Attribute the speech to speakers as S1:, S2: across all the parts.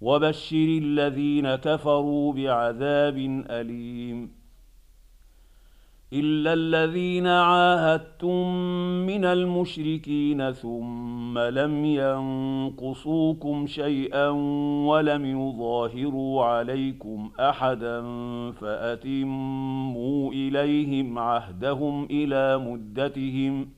S1: وبشر الذين كفروا بعذاب أليم. إلا الذين عاهدتم من المشركين ثم لم ينقصوكم شيئا ولم يظاهروا عليكم أحدا فأتموا إليهم عهدهم إلى مدتهم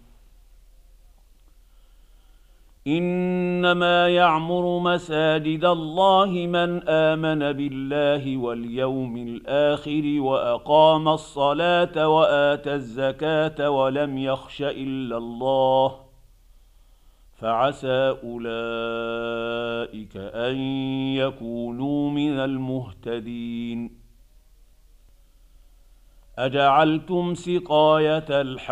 S1: إنما يعمر مساجد الله من آمن بالله واليوم الآخر وأقام الصلاة واتى الزكاة ولم يخش إلا الله فعسى أولئك أن يكونوا من المهتدين أجعلتم سقاية الحاج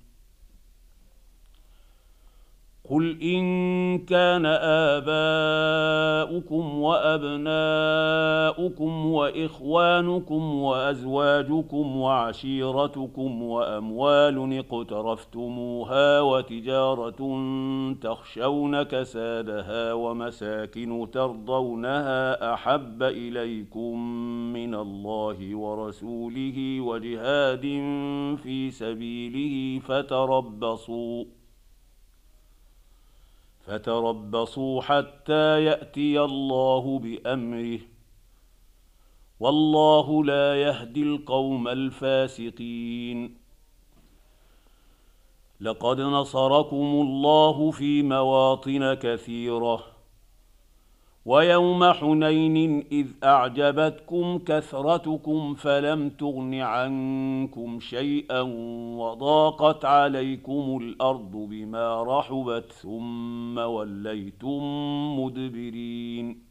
S1: قل ان كان اباؤكم وابناؤكم واخوانكم وازواجكم وعشيرتكم واموال اقترفتموها وتجاره تخشون كسادها ومساكن ترضونها احب اليكم من الله ورسوله وجهاد في سبيله فتربصوا فتربصوا حتى يأتي الله بأمره. والله لا يهدي القوم الفاسقين. لقد نصركم الله في مواطن كثيرة. ويوم حنين إذ أعجبتكم كثرتكم فلم تغن عنكم شيئا وضاقت عليكم الأرض بما رحبت ثم وليتم مدبرين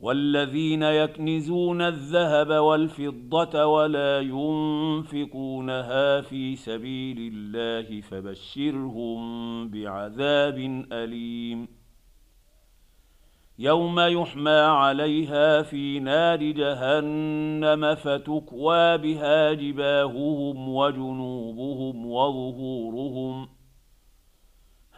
S1: والذين يكنزون الذهب والفضة ولا ينفقونها في سبيل الله فبشرهم بعذاب أليم. يوم يحمى عليها في نار جهنم فتكوى بها جباههم وجنوبهم وظهورهم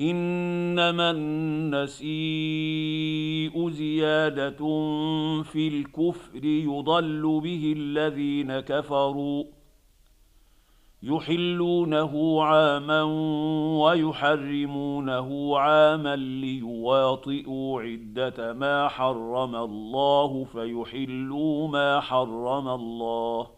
S1: إنما النسيء زيادة في الكفر يضل به الذين كفروا يحلونه عاما ويحرمونه عاما ليواطئوا عدة ما حرم الله فيحلوا ما حرم الله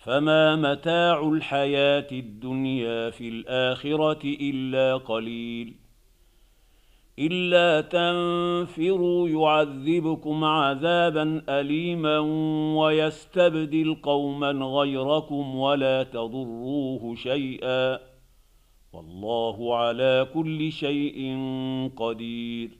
S1: فما متاع الحياة الدنيا في الاخره الا قليل الا تنفروا يعذبكم عذابا اليما ويستبدل قوما غيركم ولا تضروه شيئا والله على كل شيء قدير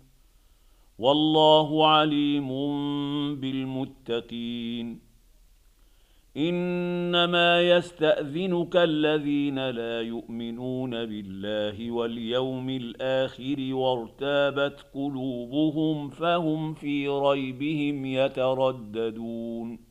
S1: والله عليم بالمتقين. إنما يستأذنك الذين لا يؤمنون بالله واليوم الآخر وارتابت قلوبهم فهم في ريبهم يترددون.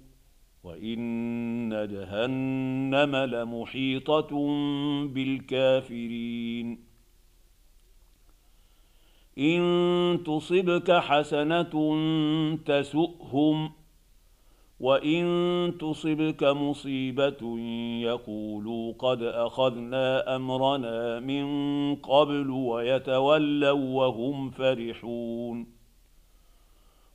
S1: وان جهنم لمحيطه بالكافرين ان تصبك حسنه تسؤهم وان تصبك مصيبه يقولوا قد اخذنا امرنا من قبل ويتولوا وهم فرحون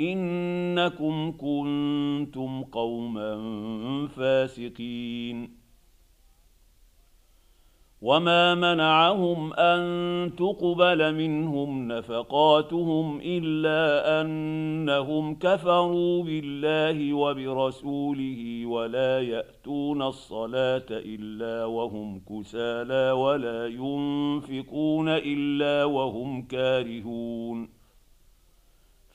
S1: إنكم كنتم قوما فاسقين. وما منعهم أن تقبل منهم نفقاتهم إلا أنهم كفروا بالله وبرسوله ولا يأتون الصلاة إلا وهم كسالى ولا ينفقون إلا وهم كارهون.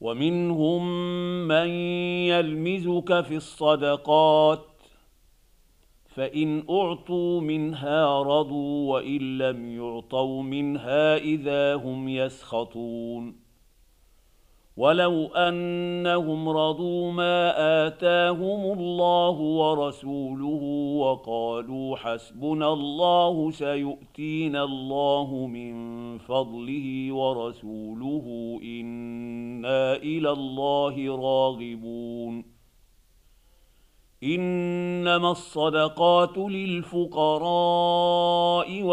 S1: ومنهم من يلمزك في الصدقات فإن أعطوا منها رضوا وإن لم يعطوا منها إذا هم يسخطون. ولو انهم رضوا ما اتاهم الله ورسوله وقالوا حسبنا الله سيؤتينا الله من فضله ورسوله أنا إلى الله راغبون انما الصدقات للفقراء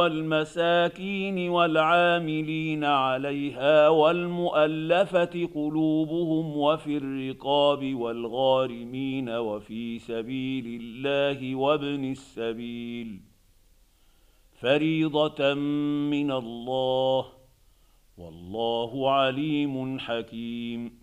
S1: والمساكين والعاملين عليها والمؤلفة قلوبهم وفي الرقاب والغارمين وفي سبيل الله وابن السبيل. فريضة من الله. والله عليم حكيم.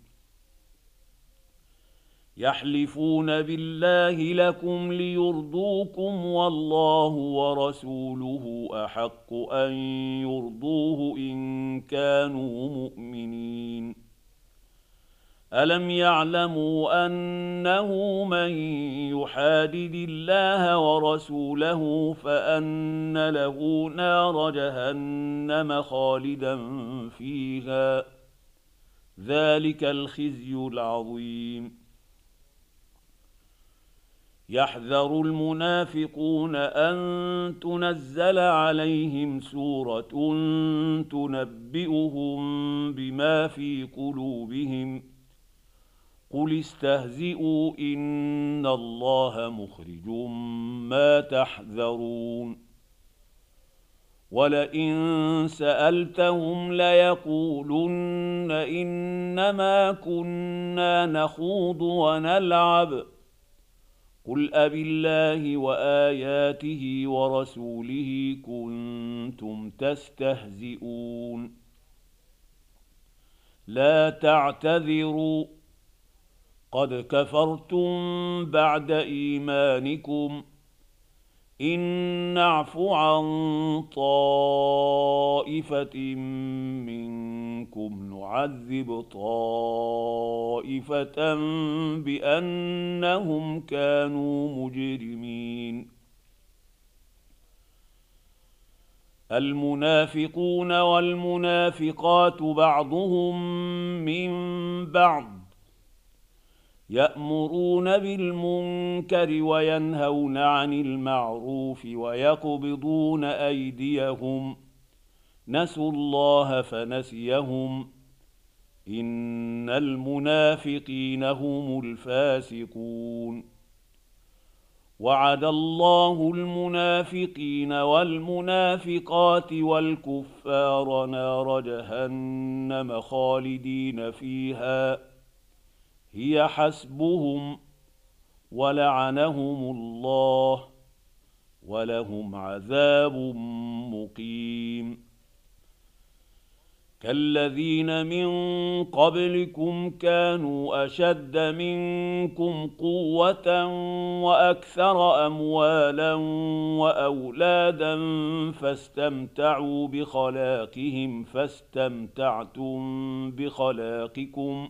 S1: يحلفون بالله لكم ليرضوكم والله ورسوله أحق أن يرضوه إن كانوا مؤمنين. ألم يعلموا أنه من يحادد الله ورسوله فأن له نار جهنم خالدا فيها؟ ذلك الخزي العظيم. يحذر المنافقون أن تنزل عليهم سورة تنبئهم بما في قلوبهم. قل استهزئوا إن الله مخرج ما تحذرون. ولئن سألتهم ليقولن إنما كنا نخوض ونلعب. قل أبالله وآياته ورسوله كنتم تستهزئون. لا تعتذروا. قد كفرتم بعد إيمانكم. ان نعف عن طائفه منكم نعذب طائفة بأنهم كانوا مجرمين. المنافقون والمنافقات بعضهم من بعض يأمرون بالمنكر وينهون عن المعروف ويقبضون أيديهم نسوا الله فنسيهم. إن المنافقين هم الفاسقون. وعد الله المنافقين والمنافقات والكفار نار جهنم خالدين فيها. هي حسبهم ولعنهم الله ولهم عذاب مقيم. كالذين من قبلكم كانوا أشد منكم قوة وأكثر أموالا وأولادا فاستمتعوا بخلاقهم فاستمتعتم بخلاقكم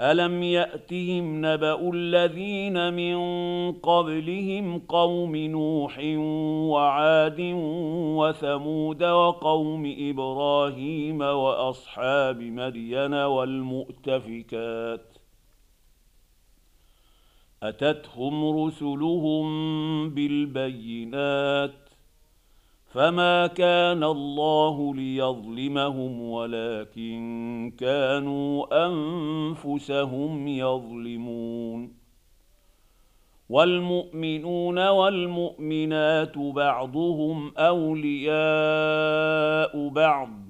S1: الم ياتهم نبا الذين من قبلهم قوم نوح وعاد وثمود وقوم إبراهيم واصحاب مدين والمؤتفكات اتتهم رسلهم بالبينات فما كان الله ليظلمهم ولكن كانوا انفسهم يظلمون والمؤمنون والمؤمنات بعضهم اولياء بعض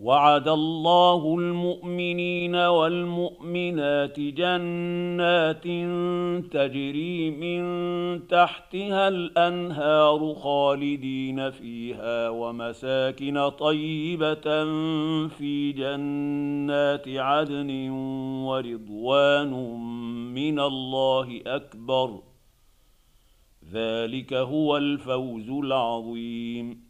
S1: وعد الله المؤمنين والمؤمنات جنات تجري من تحتها الأنهار خالدين فيها ومساكن طيبة في جنات عدن ورضوان من الله أكبر. ذلك هو الفوز العظيم.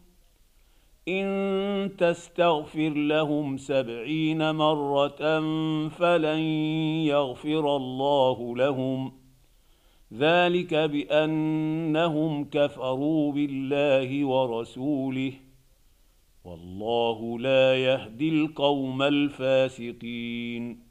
S1: إن تستغفر لهم سبعين مرة فلن يغفر الله لهم. ذلك بأنهم كفروا بالله ورسوله. والله لا يهدي القوم الفاسقين.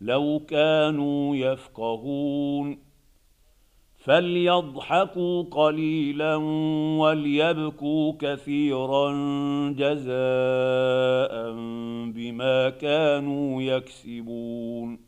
S1: لو كانوا يفقهون. فليضحكوا قليلا وليبكوا كثيرا جزاء بما كانوا يكسبون.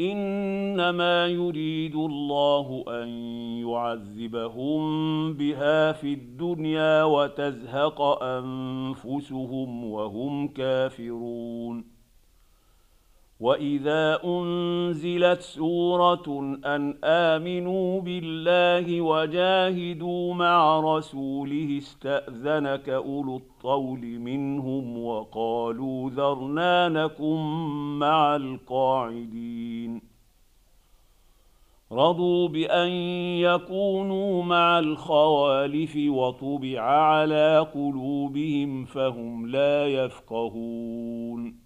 S1: إنما يريد الله أن يعذبهم بها في الدنيا وتزهق أنفسهم وهم كافرون. واذا انزلت سوره ان امنوا بالله وجاهدوا مع رسوله استاذنك اولو الطول منهم وقالوا ذرنا نكن مع القاعدين رضوا بان يكونوا مع الخوالف وطبع على قلوبهم فهم لا يفقهون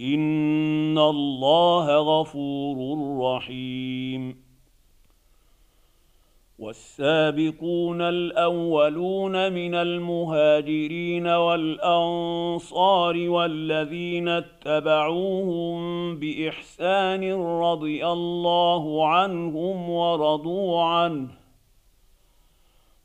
S1: ان الله غفور رحيم. والسابقون الاولون من المهاجرين والانصار والذين اتبعوهم باحسان رضي الله عنهم ورضوا عنه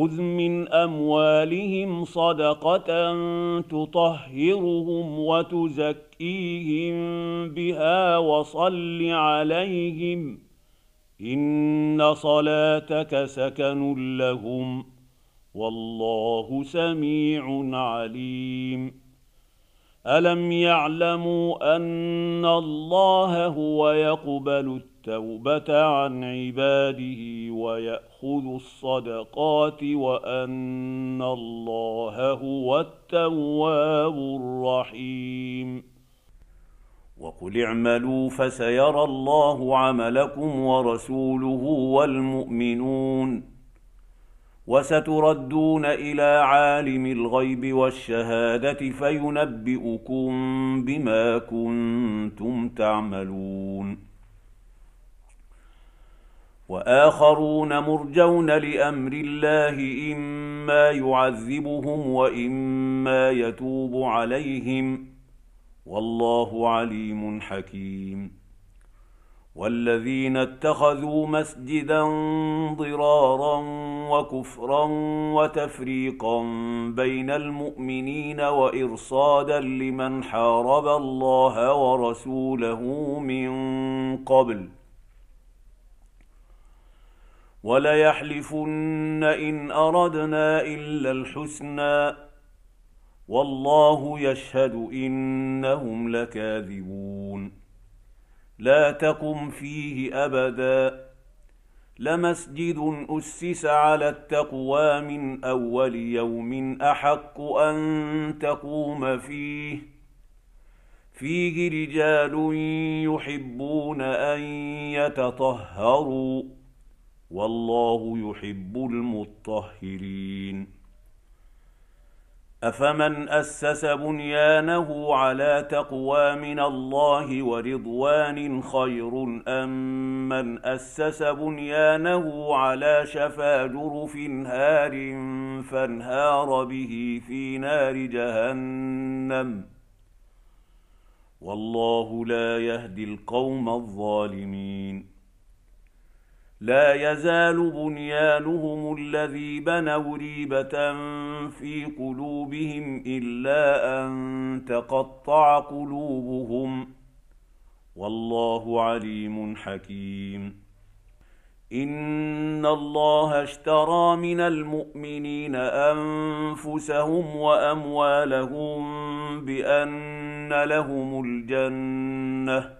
S1: خذ من اموالهم صدقه تطهرهم وتزكيهم بها وصل عليهم ان صلاتك سكن لهم والله سميع عليم الم يعلموا ان الله هو يقبل التوبه عن عباده وياخذ الصدقات وأن الله هو التواب الرحيم. وقل اعملوا فسيرى الله عملكم ورسوله والمؤمنون. وستردون إلى عالم الغيب والشهادة فينبئكم بما كنتم تعملون. وآخرون مرجون لأمر الله إما يعذبهم وإما يتوب عليهم والله عليم حكيم. والذين اتخذوا مسجدا ضرارا وكفرا وتفريقا بين المؤمنين وإرصادا لمن حارب الله ورسوله من قبل وليحلفن إن أردنا إلا الحسنى والله يشهد إنهم لكاذبون. لا تقم فيه أبدا. لمسجد أسس على التقوى من أول يوم أحق أن تقوم فيه. فيه رجال يحبون أن يتطهروا. والله يحب المطهرين. أفمن أسس بنيانه على تقوى من الله ورضوان خير أم من أسس بنيانه على شفا جرف هار فانهار به في نار جهنم؟ والله لا يهدي القوم الظالمين. لا يزال بنيانهم الذي بنوا ريبة في قلوبهم إلا أن تقطع قلوبهم. والله عليم حكيم. إن الله اشترى من المؤمنين أنفسهم وأموالهم بأن لهم الجنة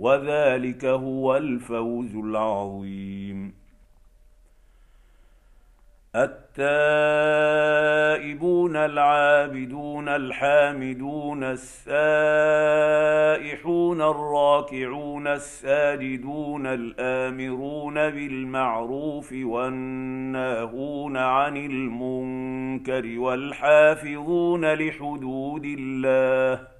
S1: وذلك هو الفوز العظيم. التائبون العابدون الحامدون السائحون الراكعون الساجدون الآمرون بالمعروف والناهون عن المنكر والحافظون لحدود الله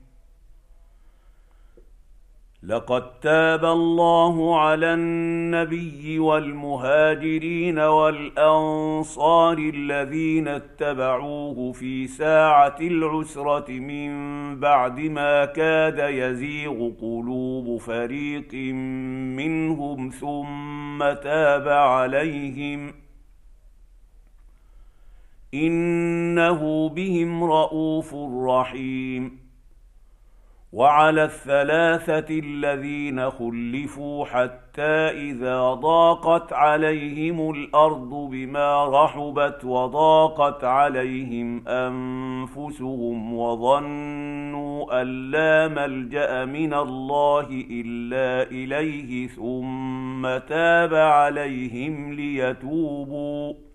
S1: لقد تاب الله على النبي والمهاجرين والأنصار الذين اتبعوه في ساعة العسرة من بعد ما كاد يزيغ قلوب فريق منهم ثم تاب عليهم إنه بهم رءوف رحيم وعلى الثلاثة الذين خلفوا حتى إذا ضاقت عليهم الأرض بما رحبت وضاقت عليهم أنفسهم وظنوا أن لا ملجأ من الله إلا إليه ثم تاب عليهم ليتوبوا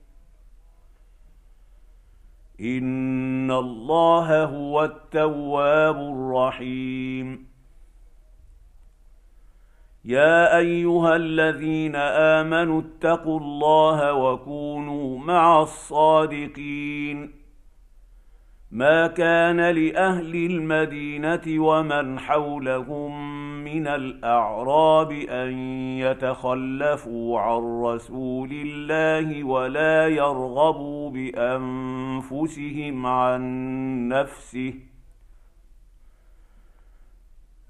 S1: ان الله هو التواب الرحيم يا ايها الذين امنوا اتقوا الله وكونوا مع الصادقين ما كان لاهل المدينة ومن حولهم من الأعراب أن يتخلفوا عن رسول الله ولا يرغبوا بأنفسهم عن نفسه.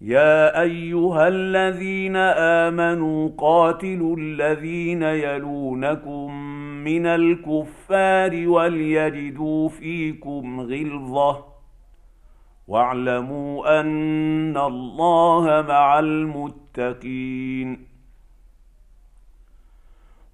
S1: يا ايها الذين امنوا قاتلوا الذين يلونكم من الكفار وليجدوا فيكم غلظه واعلموا ان الله مع المتقين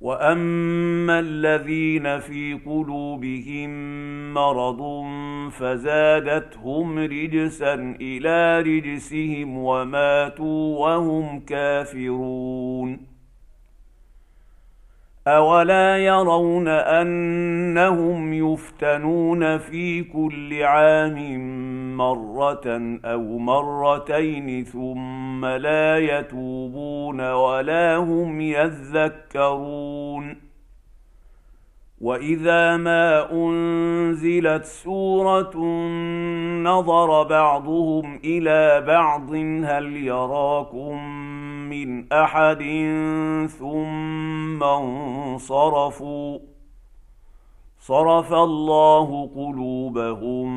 S1: واما الذين في قلوبهم مرض فزادتهم رجسا إلى رجسهم وماتوا وهم كافرون اولا يرون انهم يفتنون في كل عام مرة أو مرتين ثم لا يتوبون ولا هم يذكرون. وإذا ما أنزلت سورة نظر بعضهم إلى بعض هل يراكم من أحد ثم انصرفوا؟ صرف الله قلوبهم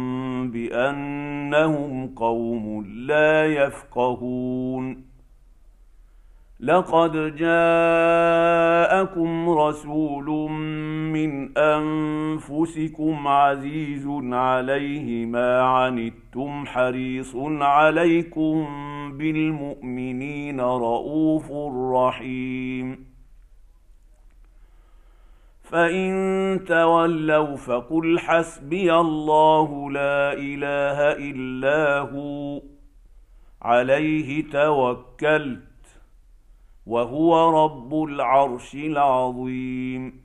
S1: بأنهم قوم لا يفقهون. لقد جاءكم رسول من أنفسكم عزيز عليه ما عنتم حريص عليكم بالمؤمنين رءوف رحيم. فان تولوا فقل حسبي الله لا اله الا هو عليه توكلت وهو رب العرش العظيم